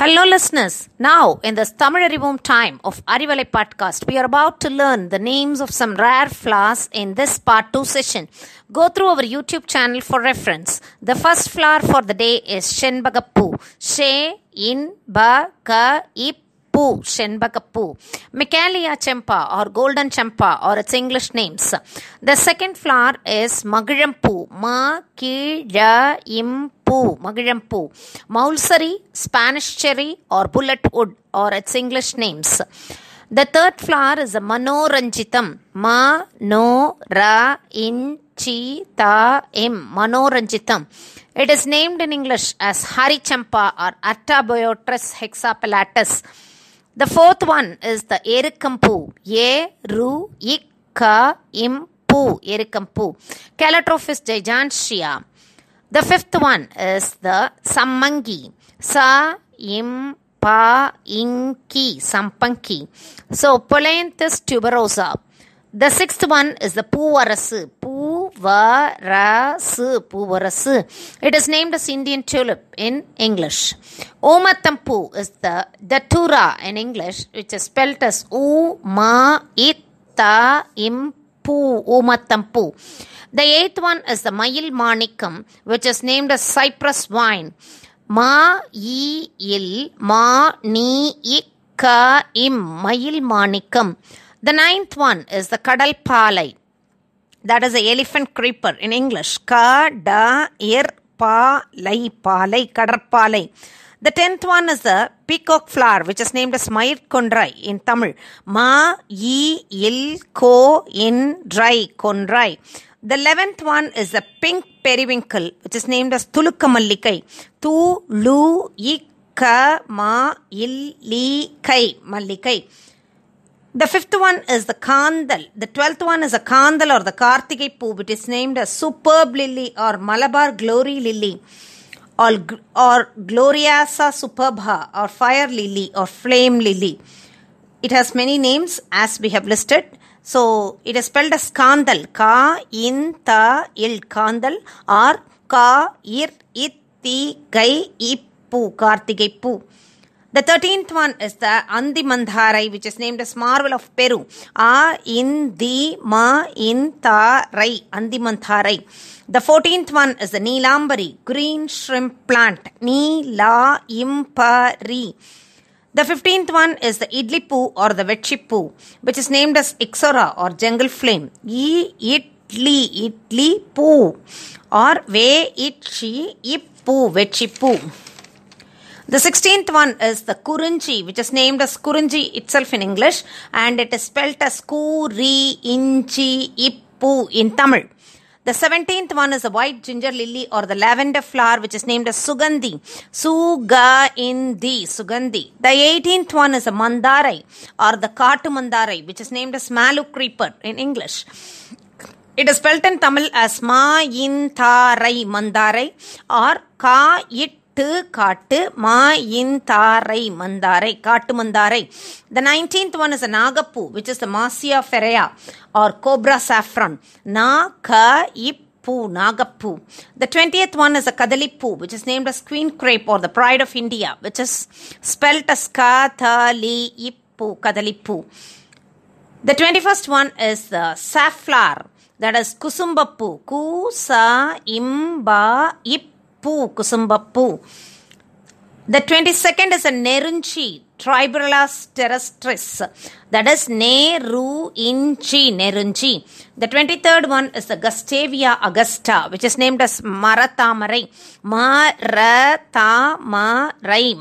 Hello, listeners. Now, in this Tamil Arivum time of Arivalai podcast, we are about to learn the names of some rare flowers in this part 2 session. Go through our YouTube channel for reference. The first flower for the day is Shenbagappu. She, in, ba, ka, ip, Poo, Shenbagappu. Michelia Champa or Golden Champa or its English names. The second flower is Magirampu. Ma, ki, ra, im, poo. Magirampu. Mulsari, Spanish cherry or bullet wood or its English names. The third flower is a Manoranjitam. Ma, no, ra, in, chi, ta, im. Manoranjitam. It is named in English as Harichampa or Artabotrys hexapetalus. The fourth one is the Erikampu. Ye, Ru, Ikka, Impu, Erikampu. Calotropis gigantea. The fifth one is the Sammangi. Sa, Im, Pa, Inki, Sampanki. So, Polianthes tuberosa. The sixth one is the Puvarasu. Puvarasu. Puvarasu. It is named as Indian tulip in English. Omatampu is the Datura in English, which is spelled as U Ma Itta Impu. Omatampu. The eighth one is the Mayil Manikam, which is named as Cypress vine. Ma E Il Ma Ni Ikka Im Mayil Manikam. The ninth one is the Kadal Palai. That is the elephant creeper in English. Kada ir pa lai palai kadarpalai. The tenth one is the peacock flower, which is named as Mayir Kondrai in Tamil. Ma yi il ko in dry kondrai. The eleventh one is the pink periwinkle, which is named as Tulukamallikai. Tu lu ikka ma il li kai mallikai. The fifth one is the Kandal. The twelfth one is a Kandal or the Kartigai Poo, which is named as Superb Lily or Malabar Glory Lily or, or Gloriosa Superba or Fire Lily or Flame Lily. It has many names as we have listed. So it is spelled as Kandal. Ka, in, ta, il, Kandal or Ka, ir, it, ti, gai, ippu, Kartigai Poo. The thirteenth one is the Andi Mandharai, which is named as Marvel of Peru. A in di ma in ta rai Andi Mandharai. The fourteenth one is the Neelambari, green shrimp plant. Ni la impari. The fifteenth one is the Idlipu or the Vechipu, which is named as Ixora or jungle flame. E itli itli pu or ve itchi ippu vechipu. The 16th one is the Kurunji, which is named as Kurunji itself in English, and it is spelled as Kuri Inchi Ippu in Tamil. The 17th one is the white ginger lily or the lavender flower, which is named as Sugandhi. Suga Indi, Sugandhi. The 18th one is a Mandarai or the Katu Mandarai, which is named as Malu creeper in English. It is spelled in Tamil as Ma In Tharai Mandarai or Ka It காட்டு மா இன் தாரை மந்தாரை காட்டு மந்தாரை the 19th one is a nagapu which is the marcia ferrea or cobra saffron na ka ippu nagapu the 20th one is a kadalipu which is named as queen crepe or the pride of india which is spelled as kathali ippu kadalipu the 21st one is the safflower that is kusumbappu kusa imba ippu பூ குசும்பப்பூ The 22nd is a Nerunchi, Tribrillus terrestris. That is Neru Inchi, Nerunchi. The 23rd one is the Gustavia Augusta, which is named as Maratamarai. Maratamarai,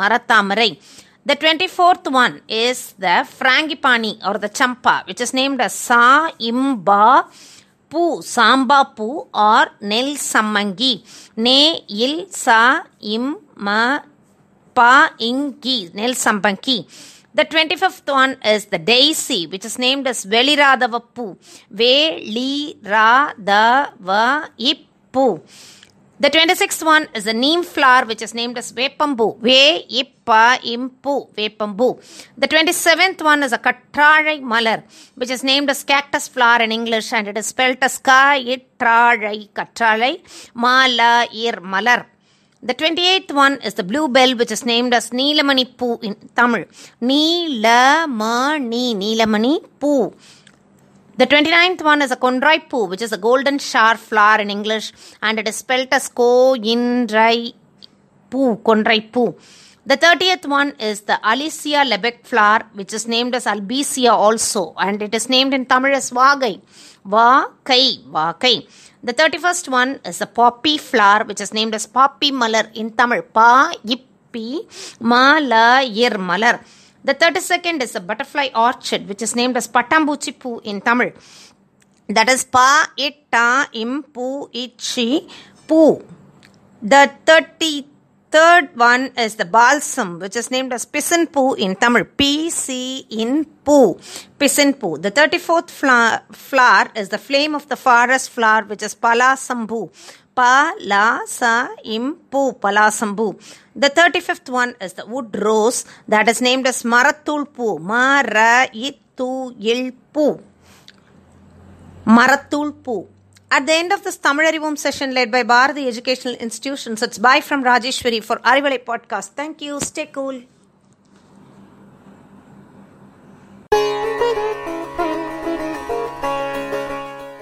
Maratamarai. The 24th one is the Frangipani or the Champa, which is named as Sa Imba பூ சாம்பா பூ R நெல் சம்மங்கி நே இல் சா இம் ம பா இங்கி நெல் சம்பங்கி The 25th one is the daisy, which is named as Veliradavappu. Veliradavappu. The 26th one is the neem flower, which is named as Vepambu. Ve Ippa Impu Vepambu. The 27th one is a Katralai Malar, which is named as cactus flower in English and it is spelled as Ka Itralai Katralai Mala Ir Malar. The 28th one is the bluebell, which is named as Neelamani Poo in Tamil. Neelamani, Neelamani Poo. The 29th one is a Kondrai Poo, which is a golden shower flower in English, and it is spelled as Ko Indrai Poo, Kondrai Poo. The 30th one is the Albizia Lebbeck flower, which is named as Albizia also, and it is named in Tamil as Vagai. Vakai, Vakai. The 31st one is the poppy flower, which is named as Poppy Malar in Tamil. Pa, Ippi, Malayir Malar. The 32nd is a butterfly orchid, which is named as Patambuchi Poo in Tamil. That is Pa, Itta, Impu, Ichi, Poo. The 33rd one is the balsam, which is named as Pisan Poo in Tamil. P C in Poo. Pisan Poo. The 34th flower, flower is the flame of the forest flower, which is Palasa Impu. Palasambu. The 35th one is the wood rose that is named as Maratul Poo. Mara Itu Ilpu. Maratul Poo. At the end of this Tamil session led by Bharati Educational Institutions, it's bye from Rajeshwari for Arivalai podcast. Thank you. Stay cool.